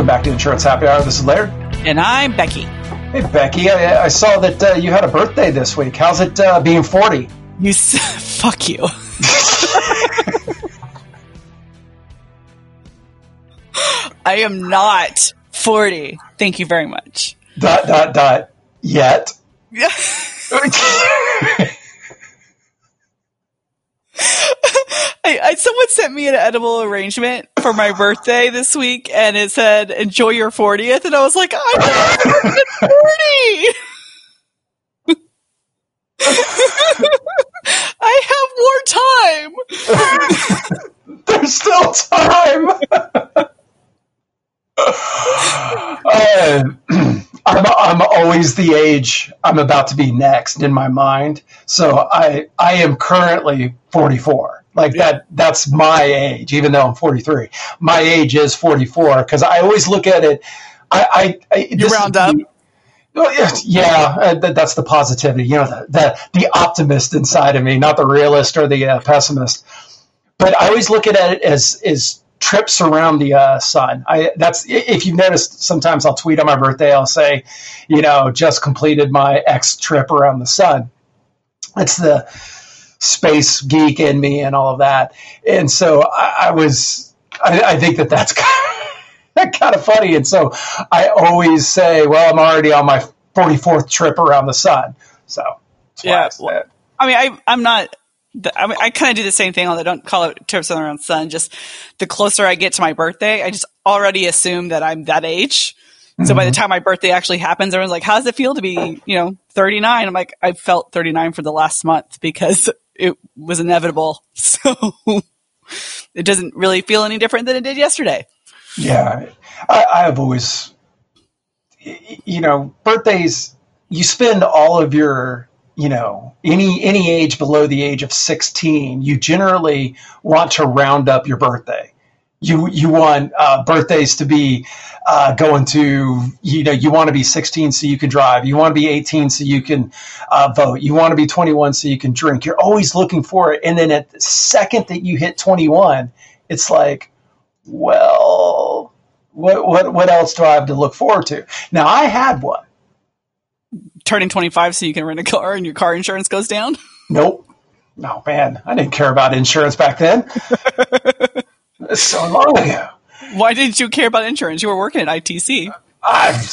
Welcome back to Insurance Happy Hour. This is Laird. And I'm Becky. Hey, Becky. I, I saw that uh, you had a birthday this week. How's it uh, being 40? You s- fuck you. I am not 40. Thank you very much. Dot, dot, dot. Yet. I, I, someone sent me an edible arrangement for my birthday this week, and it said "Enjoy your 40th," and I was like, "I'm not 40. I have more time. There's still time." uh, I'm, I'm always the age I'm about to be next in my mind. So I I am currently 44. Like yeah. that that's my age, even though I'm 43. My age is 44 because I always look at it. I, I, I you round up. Well, yeah, uh, that's the positivity. You know, the, the, the optimist inside of me, not the realist or the uh, pessimist. But I always look at it as is trips around the uh, sun. I that's if you've noticed. Sometimes I'll tweet on my birthday. I'll say, you know, just completed my X trip around the sun. It's the space geek in me and all of that. And so I, I was. I, I, think that that's kind of, kind of funny. And so I always say, well, I'm already on my 44th trip around the sun. So yeah. I, well, I mean, I, I'm not I, mean, I kind of do the same thing, although I don't call it trips around sun. Just the closer I get to my birthday, I just already assume that I'm that age. Mm-hmm. So by the mm-hmm. time my birthday actually happens, everyone's like, "How does it feel to be, you know, 39?" I'm like, "I felt 39 for the last month because it was inevitable." So it doesn't really feel any different than it did yesterday. Yeah, I, I've always, you know, birthdays. You spend all of your you know any any age below the age of 16 you generally want to round up your birthday. You you want uh, birthdays to be uh, going to you know you want to be 16 so you can drive. You want to be 18 so you can uh, vote. You want to be 21 so you can drink. You're always looking for it. And then at the second that you hit 21 it's like well what what what else do I have to look forward to? Now I had one turning 25 so you can rent a car and your car insurance goes down? Nope. No, man, I didn't care about insurance back then. so long ago. Why didn't you care about insurance? You were working at ITC. I,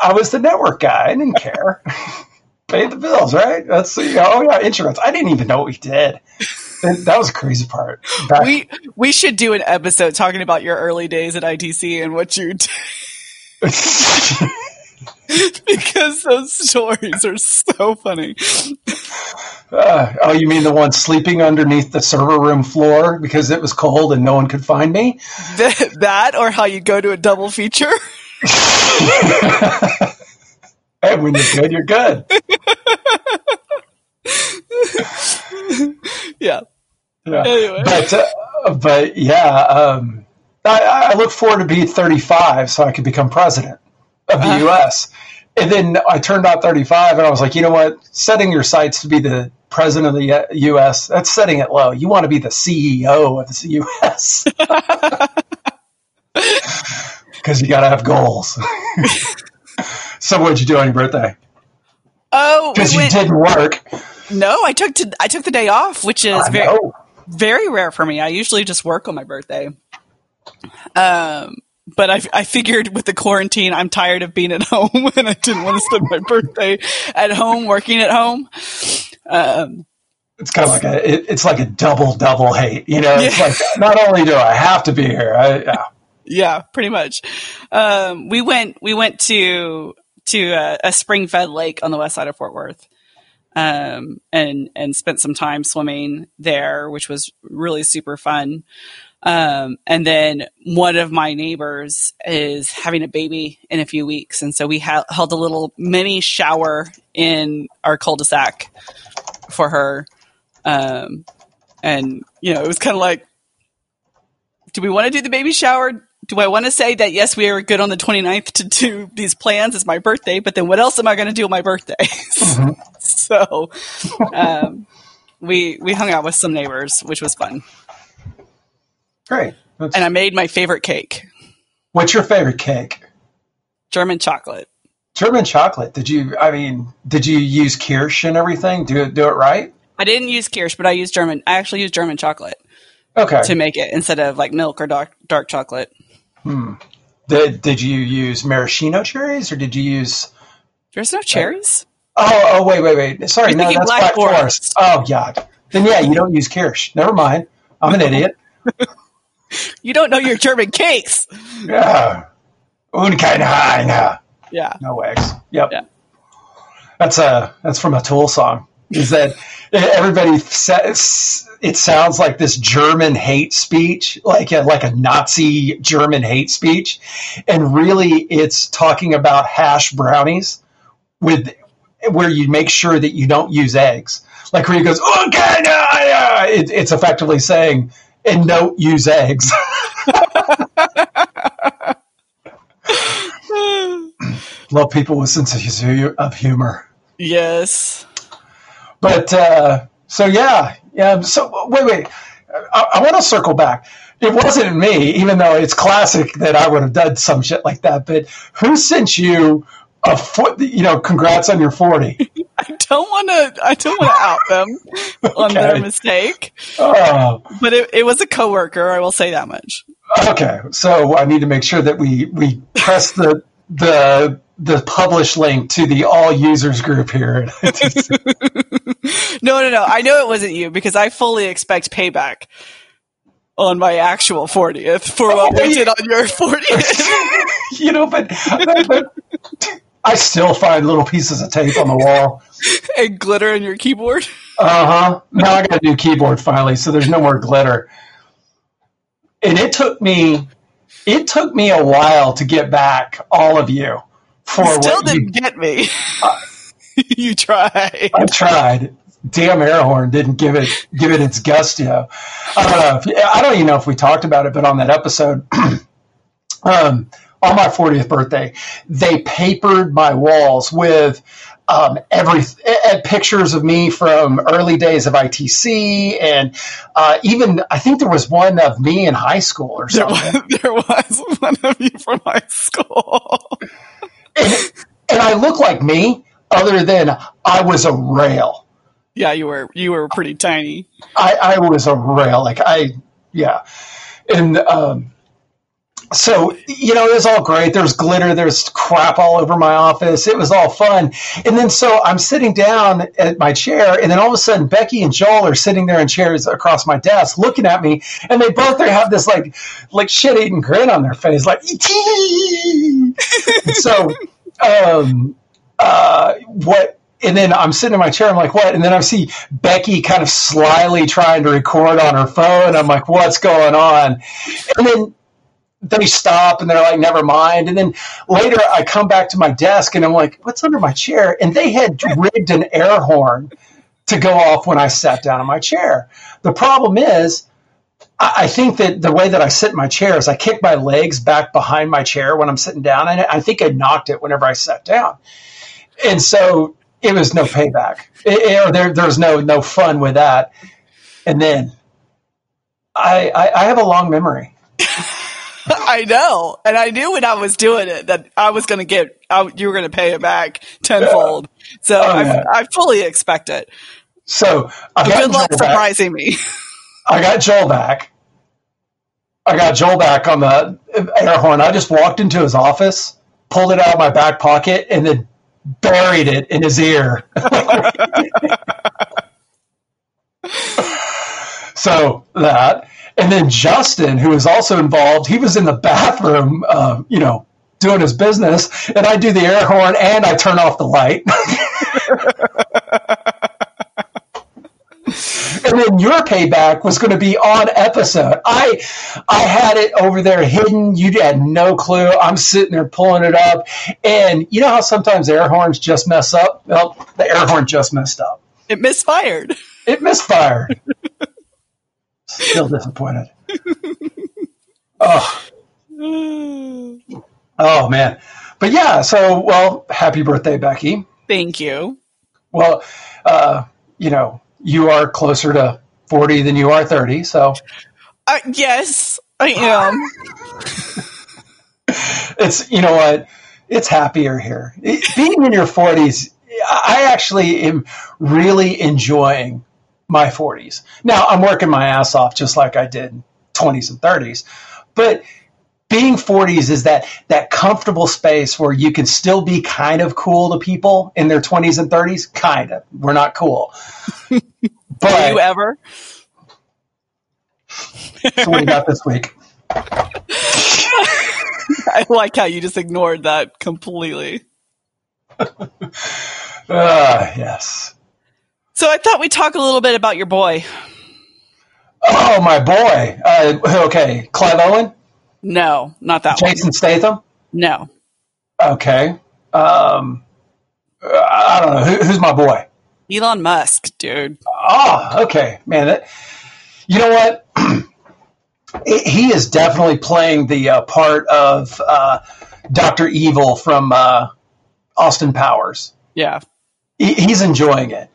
I was the network guy. I didn't care. Paid the bills, right? That's you know, oh yeah, insurance. I didn't even know what we did. That was a crazy part. Back- we we should do an episode talking about your early days at ITC and what you. T- because those stories are so funny. Uh, oh, you mean the one sleeping underneath the server room floor because it was cold and no one could find me? That, that or how you go to a double feature? hey, when you're good, you're good. yeah. yeah. Anyway. But, uh, but yeah, um, I, I look forward to being 35 so I can become president of the uh, U.S. And then I turned out 35, and I was like, you know what? Setting your sights to be the president of the U.S. That's setting it low. You want to be the CEO of the U.S. because you got to have goals. so, what'd you do on your birthday? Oh, because we you didn't work. No, I took to, I took the day off, which is very very rare for me. I usually just work on my birthday. Um, but I, I figured with the quarantine, I'm tired of being at home and I didn't want to spend my birthday at home working at home. Um, it's kind of like a, it, it's like a double, double hate, you know, it's yeah. like, not only do I have to be here, I, yeah. yeah, pretty much. Um, we went, we went to, to a, a spring fed lake on the west side of Fort Worth. Um, and, and spent some time swimming there, which was really super fun. Um, and then one of my neighbors is having a baby in a few weeks. And so we ha- held a little mini shower in our cul de sac for her. Um, and, you know, it was kind of like, do we want to do the baby shower? Do I want to say that, yes, we are good on the 29th to do these plans? It's my birthday, but then what else am I going to do on my birthday? Mm-hmm. so, um, we, we hung out with some neighbors, which was fun. Great. That's... And I made my favorite cake. What's your favorite cake? German chocolate. German chocolate. Did you? I mean, did you use Kirsch and everything? Do it. Do it right. I didn't use Kirsch, but I used German. I actually used German chocolate Okay. to make it instead of like milk or dark dark chocolate. Hmm. Did Did you use maraschino cherries or did you use? There's no cherries. Oh, oh, wait, wait, wait. Sorry, You're no, that's Black Black Forest. Forest. Oh, God. Then yeah, you don't use Kirsch. Never mind. I'm an idiot. You don't know your German cakes. Yeah. Unkein Yeah. No eggs. Yep. Yeah. That's a that's from a Tool song. Is that everybody says it sounds like this German hate speech, like a, like a Nazi German hate speech, and really it's talking about hash brownies with where you make sure that you don't use eggs. Like where he goes, okay, no, yeah," it, it's effectively saying, and don't use eggs. Love people with sense of humor. Yes. But uh, so yeah, yeah. So wait, wait. I, I want to circle back. It wasn't me, even though it's classic that I would have done some shit like that. But who sent you a foot? You know, congrats on your forty. I don't want to. I don't want to out them on their mistake. Oh, But it, it was a coworker. I will say that much. okay. So I need to make sure that we we press the the the publish link to the all users group here. No, no, no. I know it wasn't you because I fully expect payback on my actual 40th for what we did on your 40th. you know, but, but I still find little pieces of tape on the wall. and glitter in your keyboard. Uh huh. Now I got a new keyboard finally, so there's no more glitter. And it took me, it took me a while to get back all of you for Still what you, didn't get me. you tried. I tried. Damn air horn didn't give it give it its gusto. I don't know. If, I don't even know if we talked about it, but on that episode, um, on my 40th birthday, they papered my walls with um, every uh, pictures of me from early days of ITC, and uh, even I think there was one of me in high school or There something. was, there was one of you from high school. and, and I look like me, other than I was a rail. yeah, you were you were pretty tiny. I, I was a rail. Like I, yeah. And um, so, you know, it was all great. There's glitter, there's crap all over my office. It was all fun. And then so I'm sitting down at my chair, and then all of a sudden, Becky and Joel are sitting there in chairs across my desk looking at me, and they both have this like, like shit eating grin on their face, like, so, um, uh, what? And then I'm sitting in my chair. I'm like, what? And then I see Becky kind of slyly trying to record on her phone. I'm like, what's going on? And then they stop and they're like, never mind. And then later I come back to my desk and I'm like, what's under my chair? And they had rigged an air horn to go off when I sat down in my chair. The problem is, I think that the way that I sit in my chair is I kick my legs back behind my chair when I'm sitting down, and I think I knocked it whenever I sat down, and so it was no payback. It, it- there, there was no no fun with that. And then I, I, I have a long memory. I know, and I knew when I was doing it that I was going to get I, you were going to pay it back tenfold. So Oh, yeah. I, I fully expect it. So I But got good luck Joel back. surprising me. I got Joel back. I got Joel back on the air horn. I just walked into his office, pulled it out of my back pocket, and then buried it in his ear. so that, and then Justin, who was also involved, he was in the bathroom, uh, you know, doing his business, and I do the air horn and I turn off the light. and then your payback was going to be on episode. I I had it over there hidden. You had no clue. I'm sitting there pulling it up, and you know how sometimes air horns just mess up. Well, the air horn just messed up. It misfired. It misfired. Still disappointed. Oh, oh man. But yeah. So well, happy birthday, Becky. Thank you. Well, uh, you know, you are closer to 40 than you are 30. So Uh, yes, I am. it's you know what? It's happier here. It, being in your 40s, I actually am really enjoying my 40s. Now I'm working my ass off just like I did 20s and 30s, but being 40s is that that comfortable space where you can still be kind of cool to people in their 20s and 30s. Kind of. We're not cool. But Are you ever? so what do you got this week? I like how you just ignored that completely. uh, yes. So I thought we'd talk a little bit about your boy. Oh, my boy. Uh, okay, Clive Owen. No, not that Jason one. Statham. No. Okay. Um, I don't know Who, who's my boy. Elon Musk, dude. Oh, okay, man. That, you know what? he is definitely playing the uh, part of uh, Doctor Evil from uh, Austin Powers. Yeah, he, he's enjoying it.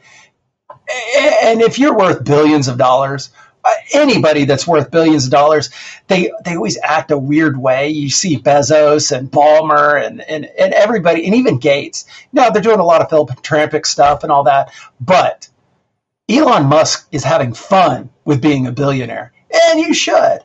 And if you're worth billions of dollars, uh, anybody that's worth billions of dollars, they they always act a weird way. You see Bezos and Ballmer and, and, and everybody, and even Gates. Now they're doing a lot of philanthropic stuff and all that, but Elon Musk is having fun with being a billionaire, and you should.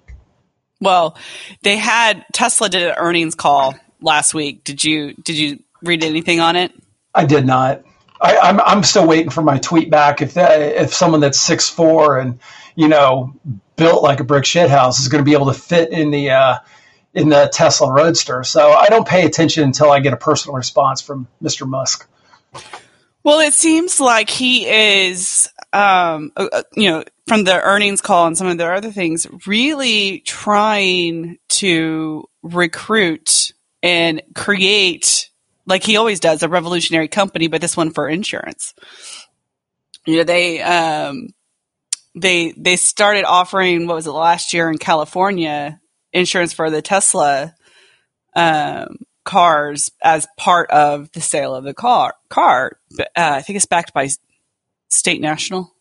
Well, they had Tesla did an earnings call last week. Did you did you read anything on it? I did not. I, am I'm, I'm still waiting for my tweet back. If that, if someone that's six four and you know built like a brick shit house is going to be able to fit in the uh, in the Tesla Roadster, so I don't pay attention until I get a personal response from Mr. Musk. Well, it seems like he is, um, uh, uh, you know, from the earnings call and some of the other things, really trying to recruit and create, like he always does, a revolutionary company, but this one for insurance. You know, they, um, they, they started offering, what was it last year in California, insurance for the Tesla, um, cars as part of the sale of the car. Car, uh, I think it's backed by State National.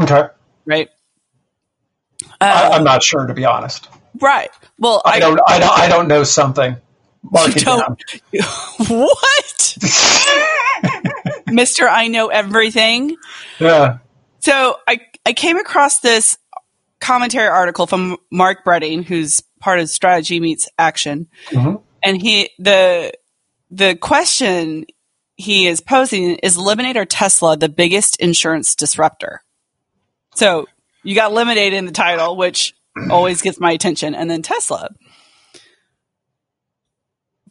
Okay. Right. I, am um, not sure, to be honest. Right. Well, I, I don't. I don't. I don't know something. Mark it down. what, Mister? I know everything. Yeah. So I I came across this commentary article from Mark Breading, who's part of Strategy Meets Action, mm-hmm and he the the question he is posing is Lemonade or Tesla the biggest insurance disruptor? So you got Lemonade in the title, which always gets my attention, and then Tesla.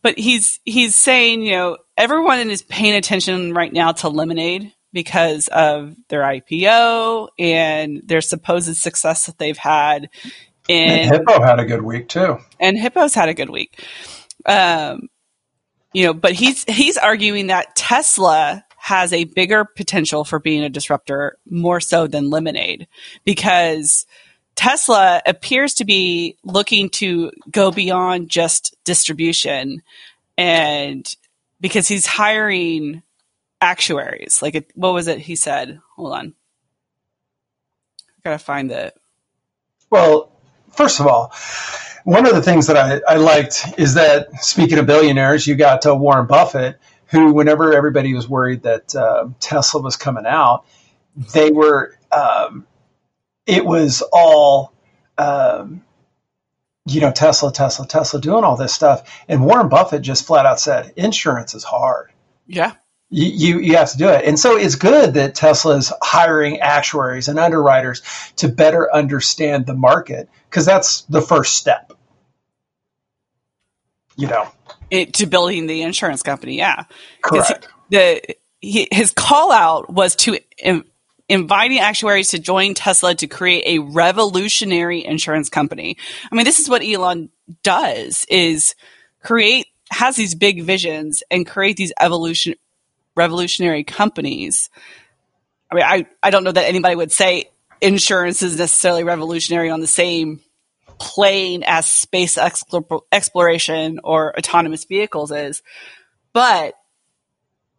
But he's he's saying, you know, everyone is paying attention right now to Lemonade because of their IPO and their supposed success that they've had. In, and Hippo had a good week too. And Hippo's had a good week. Um, you know, but he's he's arguing that Tesla has a bigger potential for being a disruptor more so than Lemonade because Tesla appears to be looking to go beyond just distribution and because he's hiring actuaries. Like, what was it he said? Hold on. I gotta find it. Well, first of all, one of the things that I, I liked is that speaking of billionaires, you got uh, Warren Buffett, who, whenever everybody was worried that uh, Tesla was coming out, they were, um, it was all, um, you know, Tesla, Tesla, Tesla doing all this stuff. And Warren Buffett just flat out said, insurance is hard. Yeah. You, you, you have to do it. And so it's good that Tesla is hiring actuaries and underwriters to better understand the market because that's the first step. You know, it, to building the insurance company. Yeah, correct. He, the he, his call out was to in, inviting actuaries to join Tesla to create a revolutionary insurance company. I mean, this is what Elon does: is create has these big visions and create these evolution revolutionary companies. I mean, I, I don't know that anybody would say insurance is necessarily revolutionary on the same plane as space exploration or autonomous vehicles is, but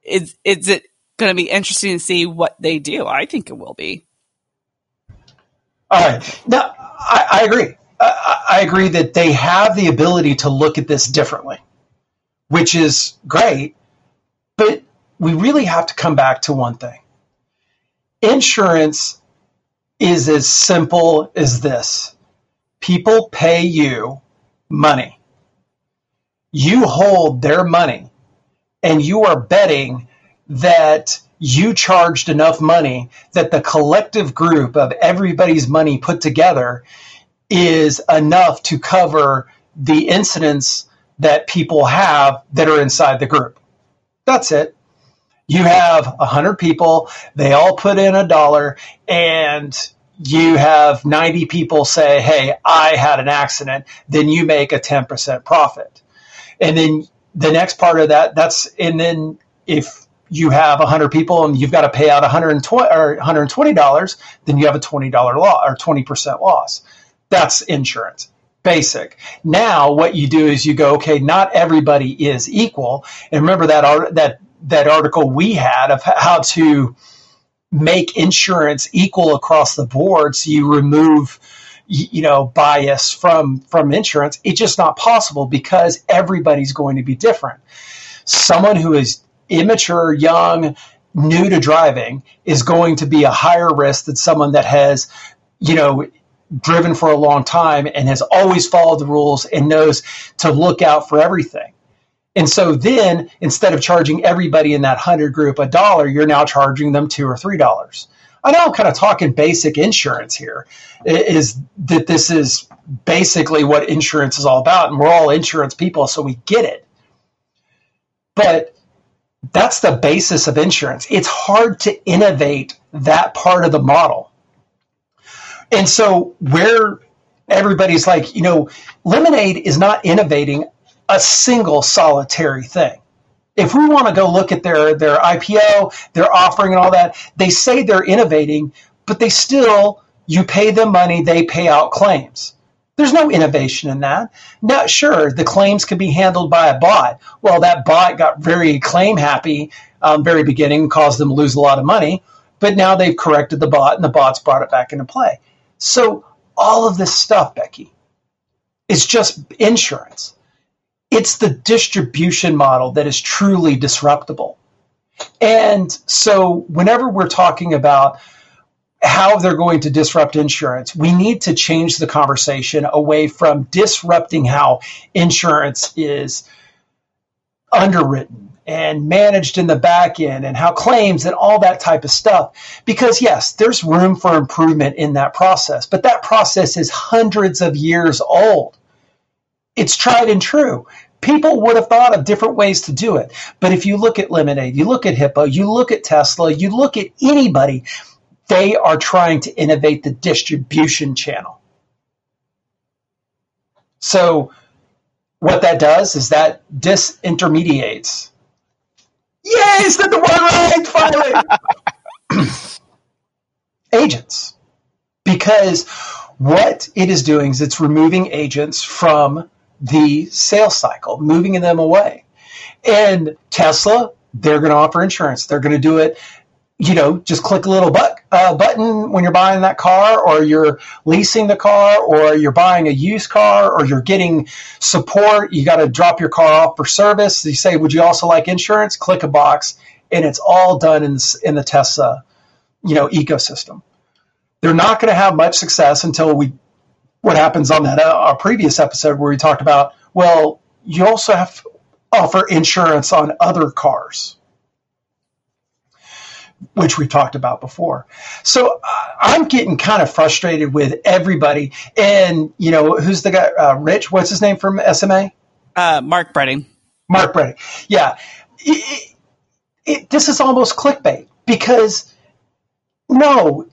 is is it going to be interesting to see what they do? I think it will be. All right. Now, I, I agree. I, I agree that they have the ability to look at this differently. which is great. But we really have to come back to one thing insurance is as simple as this people pay you money, you hold their money, and you are betting that you charged enough money that the collective group of everybody's money put together is enough to cover the incidents that people have that are inside the group. That's it. You have 100 people, they all put in a dollar, and you have 90 people say, Hey, I had an accident, then you make a 10% profit. And then the next part of that, that's, and then if you have 100 people and you've got to pay out 120 or $120, then you have a $20 loss or 20% loss. That's insurance. Basic. Now, what you do is you go, okay, not everybody is equal. And remember that that that article we had of how to make insurance equal across the board, so you remove you know bias from from insurance. It's just not possible because everybody's going to be different. Someone who is immature, young, new to driving is going to be a higher risk than someone that has, you know, driven for a long time and has always followed the rules and knows to look out for everything. And so then instead of charging everybody in that 100 group a dollar, you're now charging them 2 or 3 dollars. I know I'm kind of talking basic insurance here is that this is basically what insurance is all about and we're all insurance people so we get it. But that's the basis of insurance. It's hard to innovate that part of the model. And so where everybody's like, you know, Lemonade is not innovating a single solitary thing. If we want to go look at their their IPO, their offering and all that, they say they're innovating, but they still you pay them money, they pay out claims. There's no innovation in that. Now, sure, the claims can be handled by a bot. Well, that bot got very claim happy um, very beginning, caused them to lose a lot of money, but now they've corrected the bot and the bot's brought it back into play. So all of this stuff, Becky, is just insurance. It's the distribution model that is truly disruptible. And so whenever we're talking about how they're going to disrupt insurance. We need to change the conversation away from disrupting how insurance is underwritten and managed in the back end and how claims and all that type of stuff. Because yes, there's room for improvement in that process, but that process is hundreds of years old. It's tried and true. People would have thought of different ways to do it. But if you look at Lemonade, you look at Hippo, you look at Tesla, you look at anybody, they are trying to innovate the distribution channel. So, what that does is that disintermediates. Yay, said the word right, finally! agents. Because what it is doing is it's removing agents from the sales cycle, moving them away. And Tesla, they're going to offer insurance. They're going to do it you know, just click a little but, uh, button when you're buying that car, or you're leasing the car, or you're buying a used car, or you're getting support. You got to drop your car off for service. You say, "Would you also like insurance?" Click a box, and it's all done in in the Tesla, you know, ecosystem. They're not going to have much success until we. What happens on that uh, our previous episode where we talked about? Well, you also have to offer insurance on other cars which we talked about before. So uh, I'm getting kind of frustrated with everybody. And, you know, who's the guy? Uh, Rich, what's his name from SMA? Uh, Mark Breading. Mark Breading. Yeah. It, it, this is almost clickbait because no,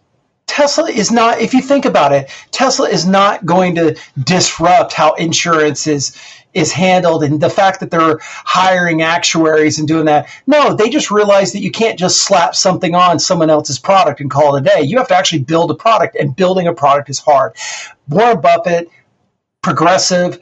Tesla is not, if you think about it, Tesla is not going to disrupt how insurance is is handled and the fact that they're hiring actuaries and doing that. No, they just realize that you can't just slap something on someone else's product and call it a day. You have to actually build a product, and building a product is hard. Warren Buffett, Progressive,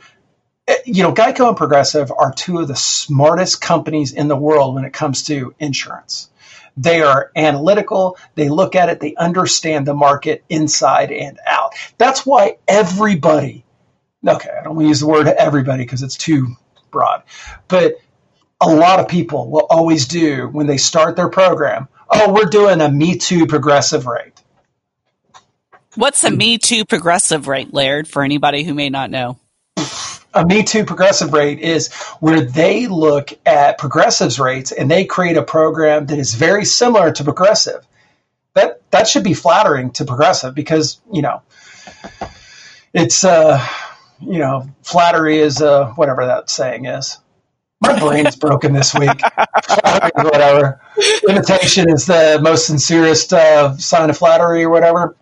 eh, you know, Geico and Progressive are two of the smartest companies in the world when it comes to insurance. They are analytical. They look at it. They understand the market inside and out. That's why everybody, okay, I don't want to use the word everybody because it's too broad, but a lot of people will always do when they start their program. Oh, we're doing a Me Too progressive rate. What's a hmm. Me Too progressive rate, Laird, for anybody who may not know? A Me Too progressive rate is where they look at progressives rates and they create a program that is very similar to progressive. That that should be flattering to progressive because you know it's uh you know flattery is uh whatever that saying is. My brain's broken this week. whatever. Imitation is the most sincerest uh, sign of flattery or whatever.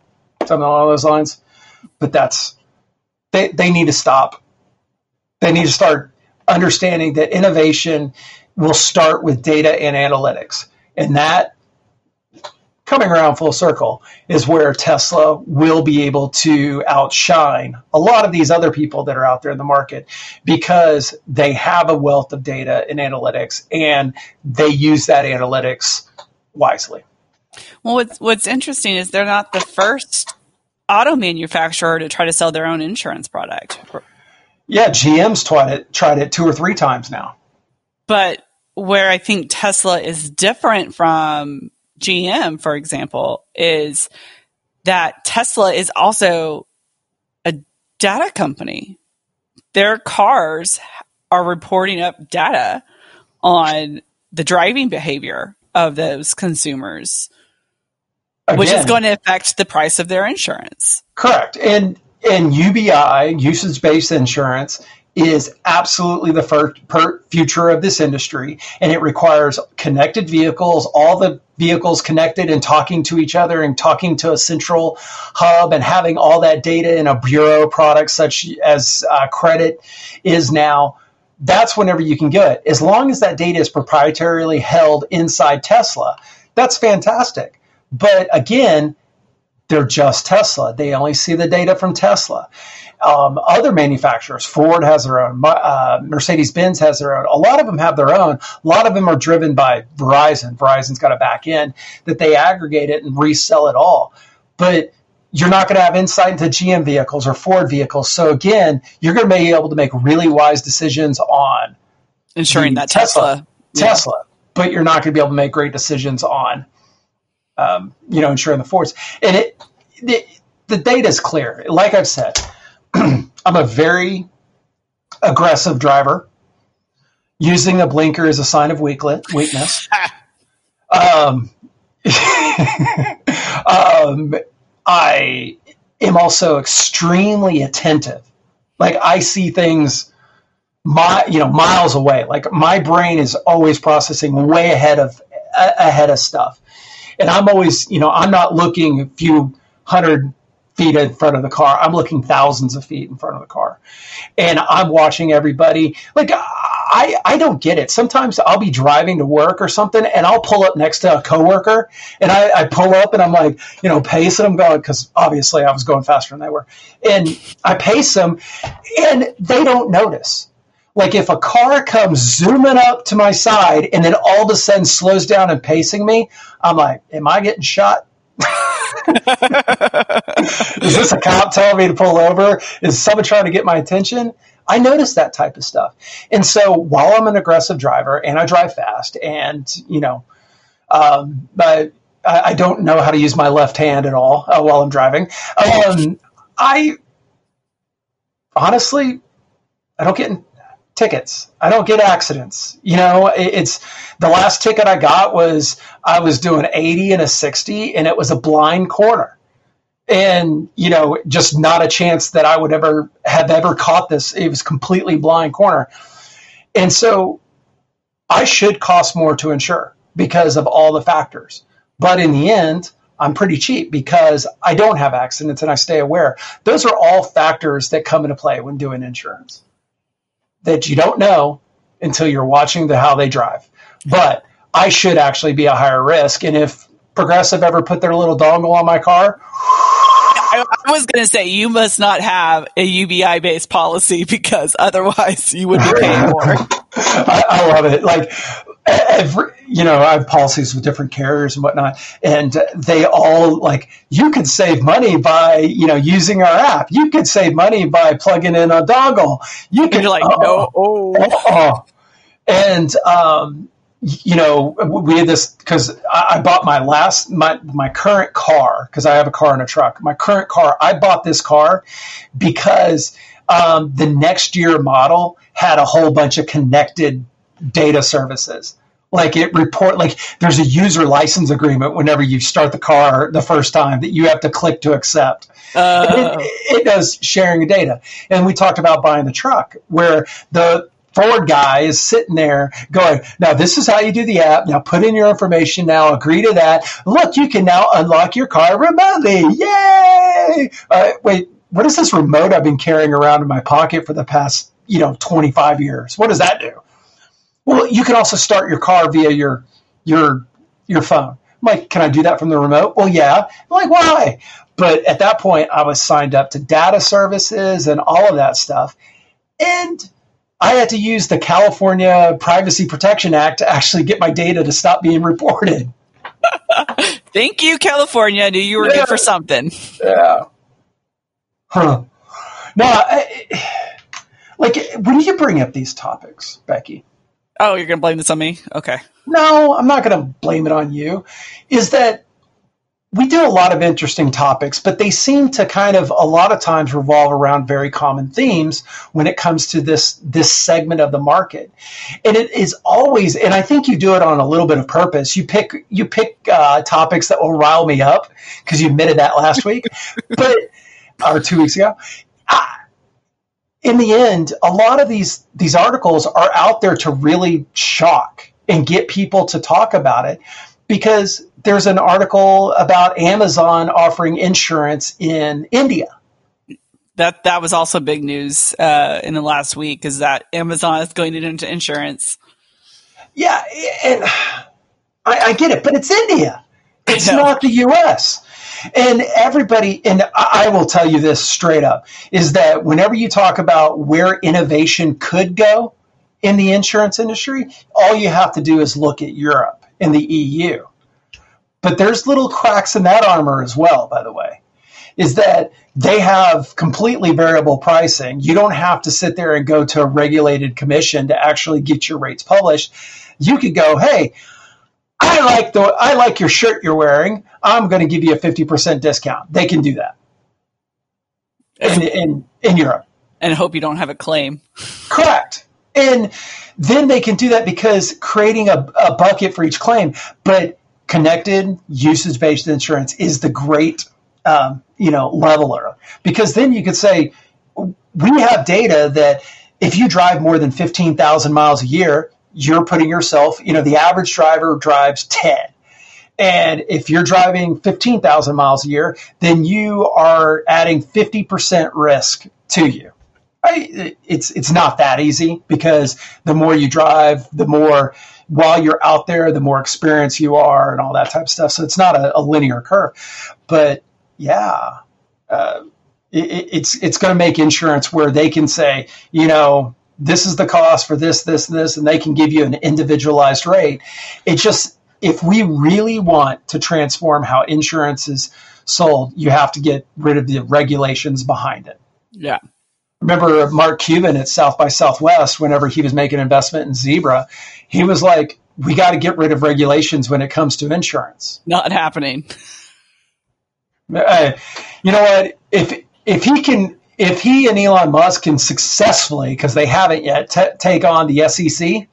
Something along those lines. But that's they they need to stop. They need to start understanding that innovation will start with data and analytics. And that coming around full circle is where Tesla will be able to outshine a lot of these other people that are out there in the market because they have a wealth of data and analytics and they use that analytics wisely. Well, what's, what's interesting is they're not the first auto manufacturer to try to sell their own insurance product. Yeah, GM's tried it, tried it two or three times now. But where I think Tesla is different from GM, for example, is that Tesla is also a data company. Their cars are reporting up data on the driving behavior of those consumers, Again, which is going to affect the price of their insurance. Correct. And and UBI, usage based insurance, is absolutely the per future of this industry, and it requires connected vehicles, all the vehicles connected and talking to each other and talking to a central hub and having all that data in a bureau product such as uh, credit is now. That's whenever you can get it. As long as that data is proprietarily held inside Tesla, that's fantastic. But again, they're just Tesla. They only see the data from Tesla. Um, other manufacturers, Ford has their own, uh, Mercedes Benz has their own. A lot of them have their own. A lot of them are driven by Verizon. Verizon's got a back end that they aggregate it and resell it all. But you're not going to have insight into GM vehicles or Ford vehicles. So again, you're going to be able to make really wise decisions on ensuring that Tesla, Tesla, Tesla, but you're not going to be able to make great decisions on, um, you know, ensuring the force. And it, it the data is clear. Like I've said, I'm a very aggressive driver. Using a blinker is a sign of weakness. um, um, I am also extremely attentive. Like I see things my you know miles away. Like my brain is always processing way ahead of ahead of stuff, and I'm always you know I'm not looking a few hundred feet in front of the car. I'm looking thousands of feet in front of the car. And I'm watching everybody. Like, I, I don't get it. Sometimes I'll be driving to work or something and I'll pull up next to a coworker and I, I pull up and I'm like, you know, pace them going, because obviously I was going faster than they were. And I pace them and they don't notice. Like if a car comes zooming up to my side and then all of a sudden slows down and pacing me, I'm like, am I getting shot? Is this a cop telling me to pull over? Is someone trying to get my attention? I notice that type of stuff. And so while I'm an aggressive driver and I drive fast and, you know, um, I, I, don't know how to use my left hand at all uh, while I'm driving. Um, I honestly, I don't get in, tickets. I don't get accidents. You know, it's the last ticket I got was I was doing 80 and a 60 and it was a blind corner. And, you know, just not a chance that I would ever have ever caught this. It was completely blind corner. And so I should cost more to insure because of all the factors. But in the end, I'm pretty cheap because I don't have accidents and I stay aware. Those are all factors that come into play when doing insurance that you don't know until you're watching the how they drive. But I should actually be a higher risk. And if Progressive ever put their little dongle on my car, I, was going to say you must not have a UBI based policy because otherwise you would be paying more. I, I, love it. Like every, you know, I have policies with different carriers and whatnot, and they all like you could save money by you know using our app. You could save money by plugging in a dongle. You could like oh, no, oh. oh, And um, you know, we had this because I, bought my last my my current car because I have a car and a truck. My current car, I bought this car because um, the next year model had a whole bunch of connected data services. Like it report like there's a user license agreement whenever you start the car the first time that you have to click to accept. Uh. It, it does sharing of data. And we talked about buying the truck where the Ford guy is sitting there going, now this is how you do the app. Now put in your information. Now agree to that. Look, you can now unlock your car remotely. Yay! Uh, wait, what is this remote I've been carrying around in my pocket for the past, you know, 25 years? What does that do? Well, you can also start your car via your, your, your phone. I'm like, can I do that from the remote? Well, yeah. I'm like, why? But at that point, I was signed up to data services and all of that stuff. And I had to use the California Privacy Protection Act to actually get my data to stop being reported. Thank you, California. I knew you were yeah. good for something. Yeah. Huh. No, I, like when you bring up these topics, Becky. Oh, you're going to blame this on me? Okay. No, I'm not going to blame it on you. Is that we do a lot of interesting topics, but they seem to kind of a lot of times revolve around very common themes when it comes to this this segment of the market. And it is always, and I think you do it on a little bit of purpose. You pick you pick uh, topics that will rile me up because you admitted that last week, but or two weeks ago. I, in the end, a lot of these these articles are out there to really shock and get people to talk about it because there's an article about Amazon offering insurance in India. That that was also big news uh, in the last week. Is that Amazon is going into insurance? Yeah, and I, I get it, but it's India. It's not the U.S. And everybody, and I will tell you this straight up, is that whenever you talk about where innovation could go in the insurance industry, all you have to do is look at Europe and the EU but there's little cracks in that armor as well, by the way. Is that they have completely variable pricing. You don't have to sit there and go to a regulated commission to actually get your rates published. You could go, hey, I like the I like your shirt you're wearing. I'm going to give you a 50% discount. They can do that in, in, in Europe. And hope you don't have a claim. Correct. And then they can do that because creating a, a bucket for each claim. But connected usage based insurance is the great um, you know leveler because then you could say we have data that if you drive more than 15,000 miles a year you're putting yourself you know the average driver drives 10 and if you're driving 15,000 miles a year then you are adding 50% risk to you. It's it's not that easy because the more you drive the more while you're out there, the more experience you are and all that type of stuff. So it's not a, a linear curve, but yeah, uh, it, it's it's going to make insurance where they can say, you know, this is the cost for this, this, and this, and they can give you an individualized rate. It just if we really want to transform how insurance is sold, you have to get rid of the regulations behind it. Yeah remember Mark Cuban at South by Southwest, whenever he was making an investment in Zebra, he was like, we got to get rid of regulations when it comes to insurance. Not happening. Uh, you know what? If if he can, if he and Elon Musk can successfully, because they haven't yet, t- take on the SEC,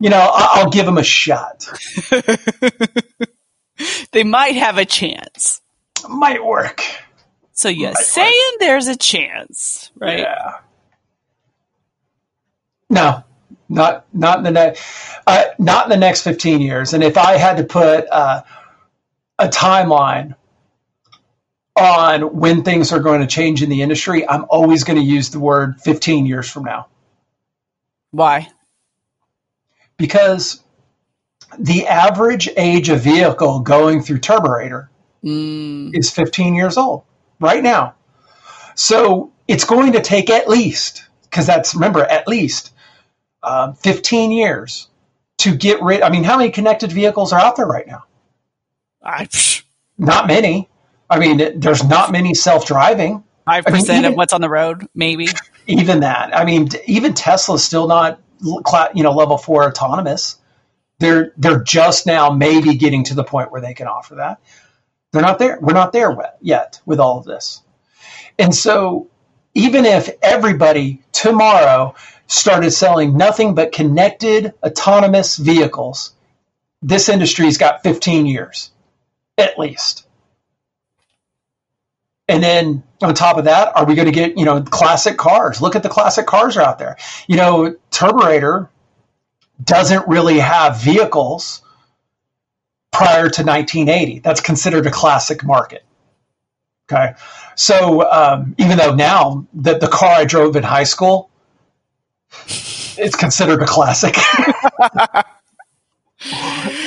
you know, I- will give them a shot. they might have a chance. Might work. So you're saying there's a chance, right? Yeah. No, not not in the next uh, not in the next 15 years. And if I had to put uh, a timeline on when things are going to change in the industry, I'm always going to use the word 15 years from now. Why? Because the average age of vehicle going through TurboRater mm. is 15 years old right now. So it's going to take at least, because that's, remember, at least uh, 15 years to get rid. I mean, how many connected vehicles are out there right now? I, not many. I mean, there's not many self driving. Five percent of what's on the road, maybe. Even that. I mean, even Tesla's still not you know level four autonomous. They're they're just now maybe getting to the point where they can offer that. They're not there. We're not there yet with all of this. And so even if everybody tomorrow started selling nothing but connected autonomous vehicles, this industry's got 15 years at least. And then on top of that, are we going to get, you know, classic cars? Look at the classic cars are out there. You know, TurboRater doesn't really have vehicles prior to 1980. That's considered a classic market. Okay. So um, even though now that the car I drove in high school, it's considered a classic.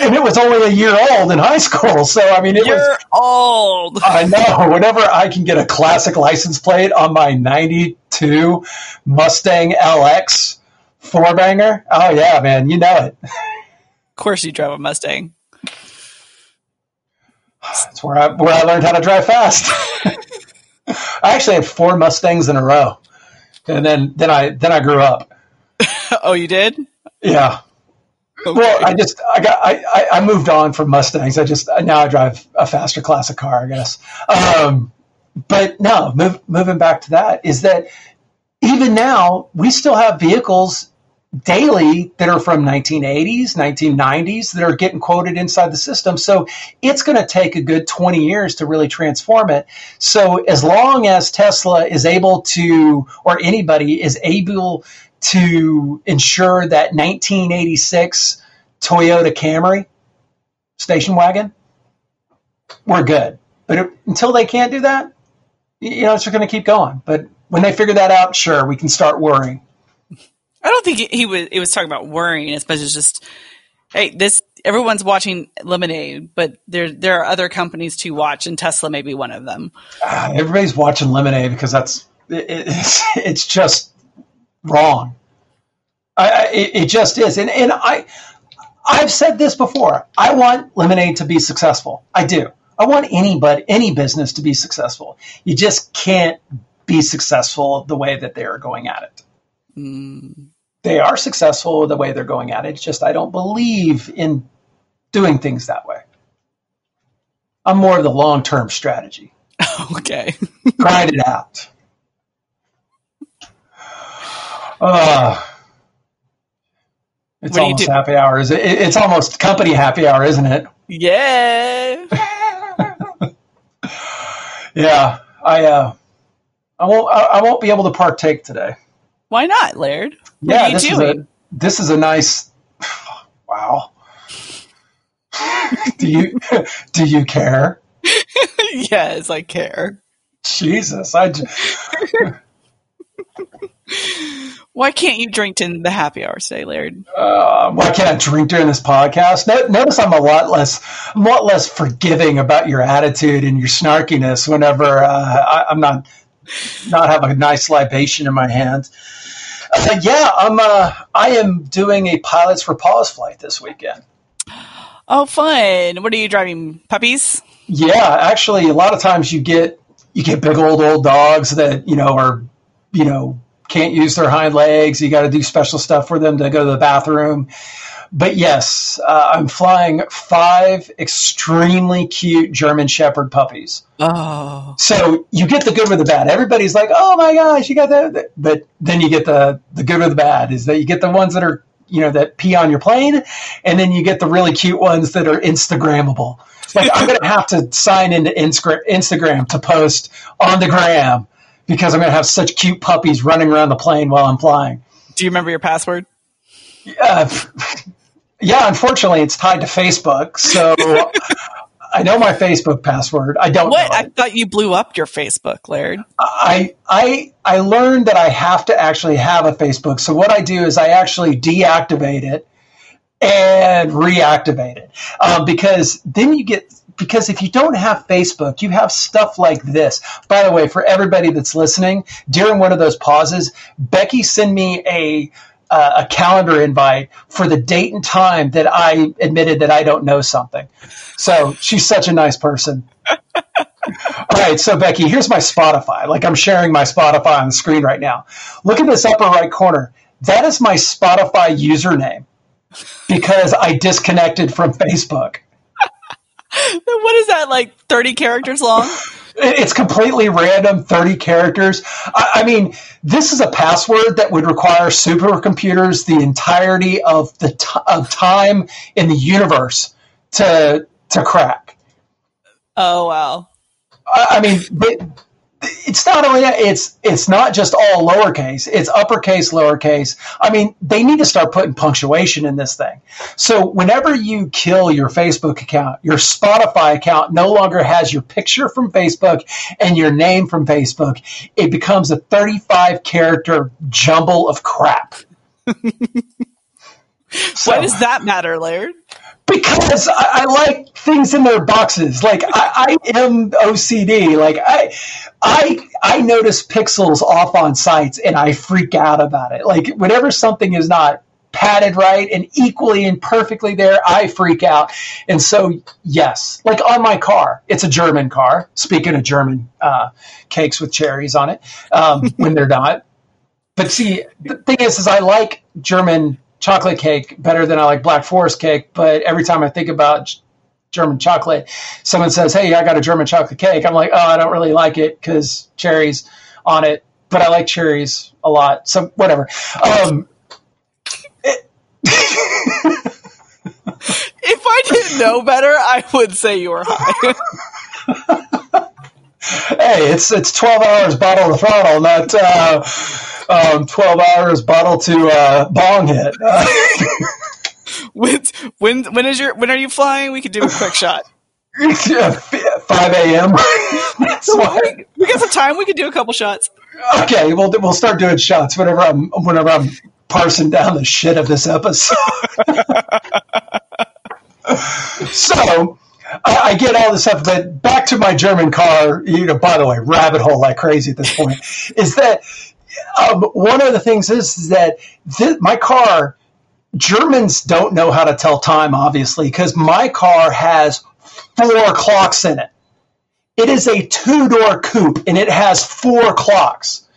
and it was only a year old in high school. So I mean, it You're was old. I know. Whenever I can get a classic license plate on my '92 Mustang LX four banger, oh yeah, man, you know it. Of course, you drove a Mustang. That's where I where I learned how to drive fast. I actually had four Mustangs in a row, and then then I then I grew up. oh, you did? Yeah. Okay. Well, I just I got I, I moved on from Mustangs. I just now I drive a faster class of car, I guess. Um, but no, move, moving back to that is that even now we still have vehicles daily that are from 1980s, 1990s that are getting quoted inside the system. So it's going to take a good 20 years to really transform it. So as long as Tesla is able to, or anybody is able to ensure that 1986 Toyota Camry station wagon, we're good. But it, until they can't do that, you know, it's just going to keep going. But when they figure that out, sure, we can start worrying. I don't think he was. It was talking about worrying as much as just, hey, this everyone's watching Lemonade, but there there are other companies to watch, and Tesla may be one of them. Uh, everybody's watching Lemonade because that's it, it's it's just wrong. I, it, it just is, and and I I've said this before. I want Lemonade to be successful. I do. I want anybody, any business to be successful. You just can't be successful the way that they are going at it. Mm they are successful the way they're going at it. It's just I don't believe in doing things that way. I'm more of the long term strategy. Okay. Grind it out. Uh, it's almost happy hour. Is it? It's almost company happy hour, isn't it? Yeah. yeah. I uh, I won't. I, won't be able to partake today. Why not, Laird? What yeah, this doing? Is a, this is a nice. Wow. do you do you care? yes, I care. Jesus, I. Just... why can't you drink in the happy hour today, Laird? Uh, why can't I drink during this podcast? No, notice I'm a lot less, I'm a lot less forgiving about your attitude and your snarkiness whenever uh, I, I'm not not have a nice libation in my hand. Uh, yeah, I'm. Uh, I am doing a pilots for pause flight this weekend. Oh, fun! What are you driving? Puppies? Yeah, actually, a lot of times you get you get big old old dogs that you know are you know can't use their hind legs. You got to do special stuff for them to go to the bathroom but yes, uh, I'm flying five extremely cute German Shepherd puppies. Oh. So you get the good with the bad. Everybody's like, "Oh my gosh, you got that!" But then you get the the good with the bad. Is that you get the ones that are you know that pee on your plane, and then you get the really cute ones that are Instagrammable. Like I'm gonna have to sign into Instagram to post on the gram because I'm gonna have such cute puppies running around the plane while I'm flying. Do you remember your password? Uh, yeah, unfortunately, it's tied to Facebook. So I know my Facebook password. I don't. What? I thought you blew up your Facebook, Laird. I I I learned that I have to actually have a Facebook. So what I do is I actually deactivate it and reactivate it um, because then you get because if you don't have Facebook, you have stuff like this. By the way, for everybody that's listening, during one of those pauses, Becky sent me a uh, a calendar invite for the date and time that I admitted that I don't know something. So she's such a nice person. All right, so Becky, here's my Spotify. Like I'm sharing my Spotify on the screen right now. Look at this upper right corner. that is my Spotify username because I disconnected from Facebook. what is that like 30 characters long? It's completely random, 30 characters. I, I, mean, this is a password that would require supercomputers the entirety of the t- of time in the universe to to crack. Oh wow! I, I mean, it's not only that it's it's not just all lowercase it's uppercase lowercase. I mean they need to start putting punctuation in this thing. So whenever you kill your facebook account your spotify account no longer has your picture from facebook and your name from facebook it becomes a 35 character jumble of crap. So, why does that matter laird because I, I, like things in their boxes. Like I, I, am OCD. Like I, I, I notice pixels off on sites and I freak out about it. Like whenever something is not padded right and equally and perfectly there, I freak out. And so, yes, like on my car, it's a German car. Speaking of German uh, cakes with cherries on it, um, when they're not. But see, the thing is, is I like German chocolate cake better than I like Black Forest cake. But every time I think about German chocolate, someone says, "Hey, I got a German chocolate cake." I'm like, "Oh, I don't really like it because cherries on it." But I like cherries a lot, so whatever. Um, it, if I didn't know better, I would say you were high. hey, it's it's twelve hours bottle to throttle, not uh, um, 12 hours bottle to uh, bong hit. when, when, when is your, when are you flying? We could do a quick shot. 5 a.m. we, we got some time. We could do a couple shots. Okay, we'll we'll start doing shots whenever I'm whenever I'm parsing down the shit of this episode. so I, I, get all this stuff, but back to my German car. You know, by the way, rabbit hole like crazy at this point. is that um, one of the things is that th- my car, Germans don't know how to tell time, obviously, because my car has four clocks in it. It is a two door coupe and it has four clocks.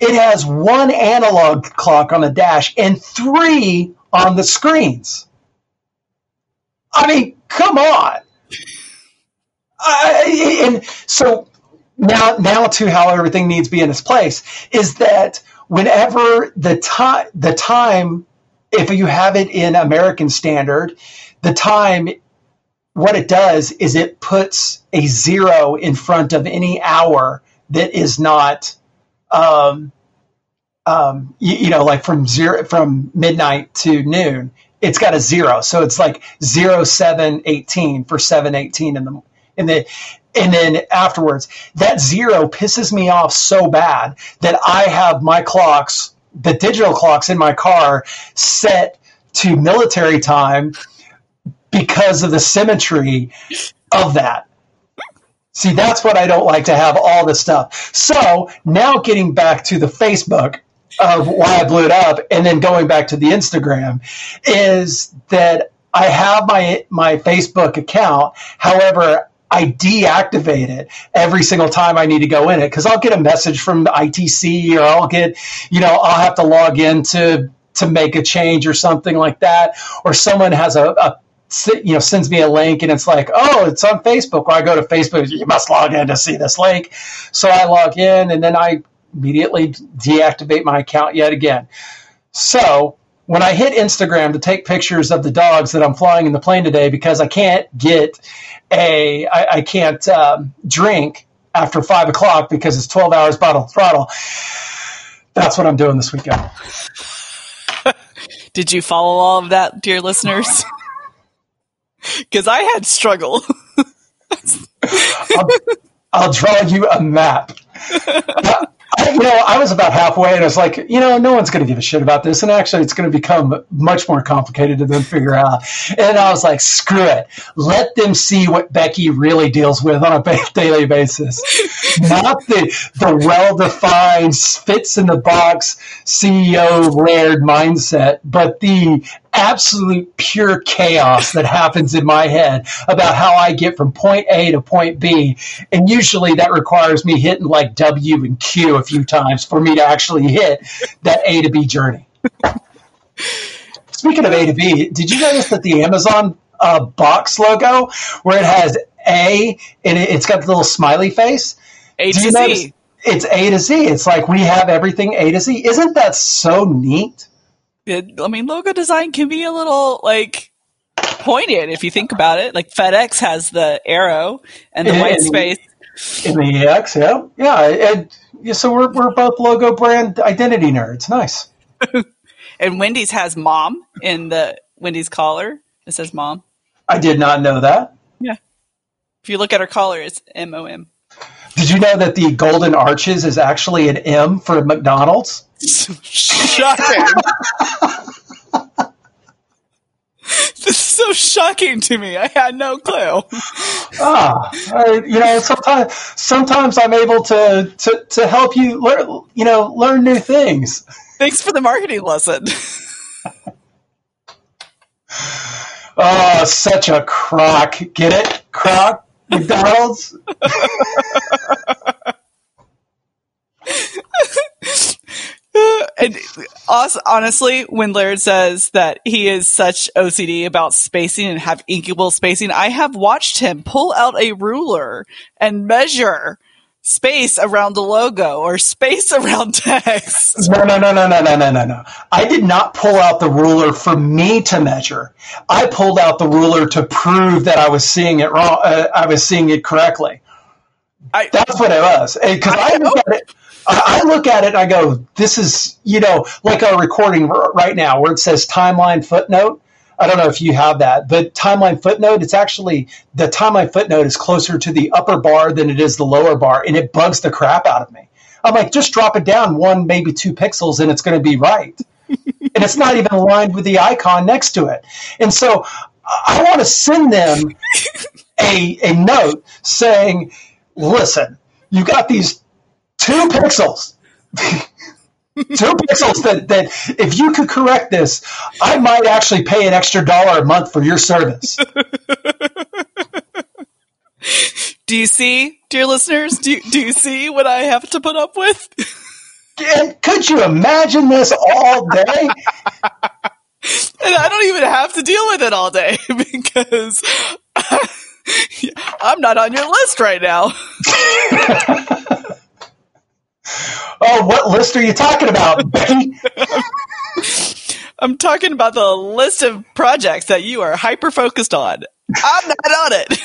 It has one analog clock on the dash and three on the screens. I mean, come on. I, and so now now to how everything needs to be in its place is that whenever the time the time if you have it in American standard, the time what it does is it puts a zero in front of any hour that is not um, um, you, you, know like from zero from midnight to noon it's got a zero. So it's like zero seven eighteen for seven eighteen in the in the and then afterwards, that zero pisses me off so bad that I have my clocks, the digital clocks in my car, set to military time because of the symmetry of that. See, that's what I don't like to have all this stuff. So now getting back to the Facebook of why I blew it up and then going back to the Instagram is that I have my my Facebook account. However, I deactivate it every single time I need to go in it because I'll get a message from the ITC or I'll get, you know, I'll have to log in to to make a change or something like that, or someone has a, a you know sends me a link and it's like oh it's on facebook. Or i go to facebook you must log in to see this link. So i log in and then i immediately deactivate my account yet again. So when i hit instagram to take pictures of the dogs that i'm flying in the plane today because i can't get a I, I can't um, drink after five o'clock because it's 12 hours bottle throttle. That's what I'm doing this weekend. Did you follow all of that, dear listeners? Because I had struggle. I'll, I'll, draw you a map. I, you know, I was about halfway, and I was like, you know, no one's going to give a shit about this, and actually, it's going to become much more complicated to then figure out. And I was like, screw it, let them see what Becky really deals with on a daily basis, not the the well defined, fits in the box CEO Laird mindset, but the absolute pure chaos that happens in my head about how I get from point A to point B. And usually that requires me hitting like W and Q a few times for me to actually hit that A to B journey. Speaking of A to B, did you notice that the Amazon uh, box logo, where it has A and it, has got the little smiley face? A to Z. It's A to Z. It's like we have everything A to Z. Isn't that so neat? It, I mean, logo design can be a little like pointed if you think about it. Like FedEx has the arrow and the in, white space. In the EX, yeah. Yeah. And, yeah, so we're, we're both logo brand identity nerds. Nice. and Wendy's has mom in the Wendy's collar. It says mom. I did not know that. Yeah. If you look at her collar, it's M O M. Did you know that the Golden Arches is actually an M for McDonald's? Shocking. this is so shocking to me. I had no clue. ah, I, you know, sometimes sometimes I'm able to to, to help you learn, you know, learn new things. Thanks for the marketing lesson. oh, such a crock. Get it? Crock McDonald's. and honestly, when Laird says that he is such OCD about spacing and have inkable spacing, I have watched him pull out a ruler and measure space around the logo or space around text. No, no, no, no, no, no, no, no, no. I did not pull out the ruler for me to measure. I pulled out the ruler to prove that I was seeing it wrong. Uh, I was seeing it correctly. I, That's what it was. Because I, I look at it. I look at it and I go, this is, you know, like our recording right now where it says timeline footnote. I don't know if you have that, but timeline footnote, it's actually the timeline footnote is closer to the upper bar than it is the lower bar, and it bugs the crap out of me. I'm like, just drop it down one, maybe two pixels, and it's going to be right. and it's not even aligned with the icon next to it. And so I want to send them a, a note saying, listen, you got these two pixels. two pixels that, that if you could correct this, I might actually pay an extra dollar a month for your service. do you see, dear listeners? Do you, do you see what I have to put up with? And could you imagine this all day? and I don't even have to deal with it all day because I'm not on your list right now. Oh, what list are you talking about, Becky? I'm talking about the list of projects that you are hyper focused on. I'm not on it.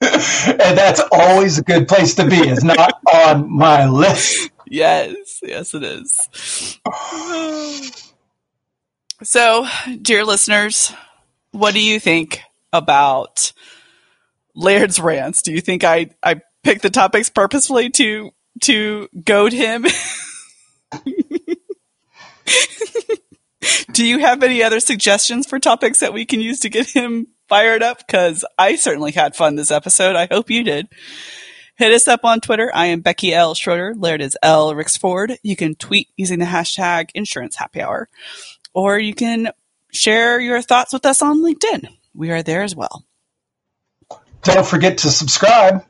and that's always a good place to be, is not on my list. Yes, yes, it is. so, dear listeners, what do you think about Laird's rants? Do you think I, I picked the topics purposefully to to goad him. Do you have any other suggestions for topics that we can use to get him fired up? Because I certainly had fun this episode. I hope you did. Hit us up on Twitter. I am Becky L. Schroeder. Laird is L. Rixford. You can tweet using the hashtag Insurance Happy Hour, or you can share your thoughts with us on LinkedIn. We are there as well. Don't forget to subscribe.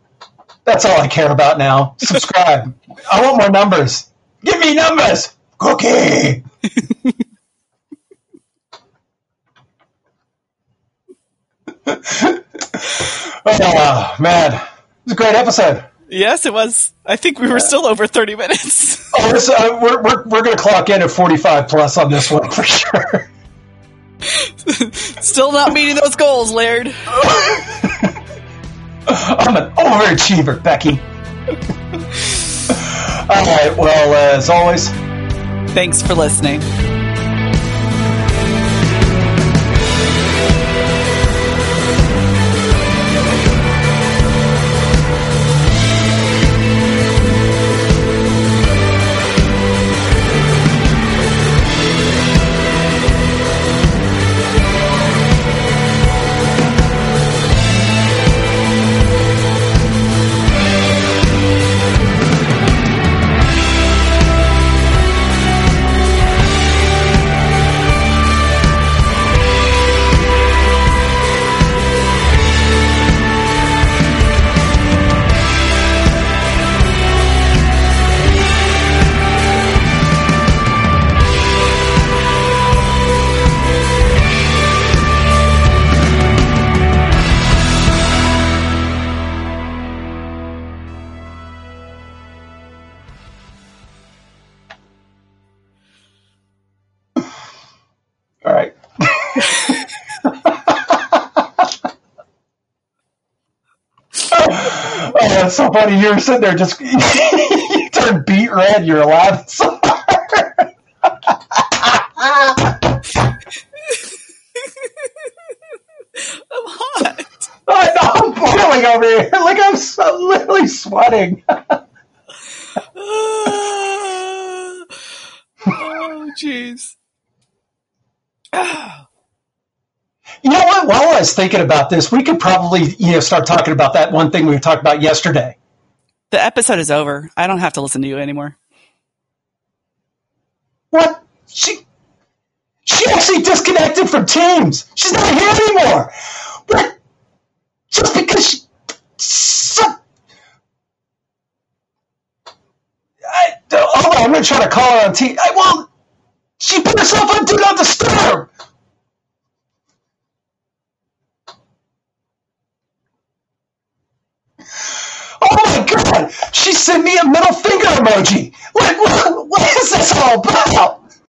That's all I care about now. Subscribe. I want more numbers. Give me numbers. Cookie. oh man, it was a great episode. Yes, it was. I think we were still over thirty minutes. oh, we're, uh, we're, we're, we're going to clock in at forty-five plus on this one for sure. still not meeting those goals, Laird. I'm an overachiever, Becky. All right. Well, uh, as always, thanks for listening. It's so funny. You were sitting there just you turned beet red. You're laughing so hard. I'm hot. I know I'm boiling over here. Like I'm, so, literally sweating. oh, jeez. Oh, You know what? While I was thinking about this, we could probably you know start talking about that one thing we talked about yesterday. The episode is over. I don't have to listen to you anymore. What? She she actually disconnected from Teams. She's not here anymore. What? Just because she. So, I, hold on, oh, I'm going to try to call her on Teams. I, well, she put herself on Do Not Disturb. Oh my She sent me a middle finger emoji! What, what, what is this all about?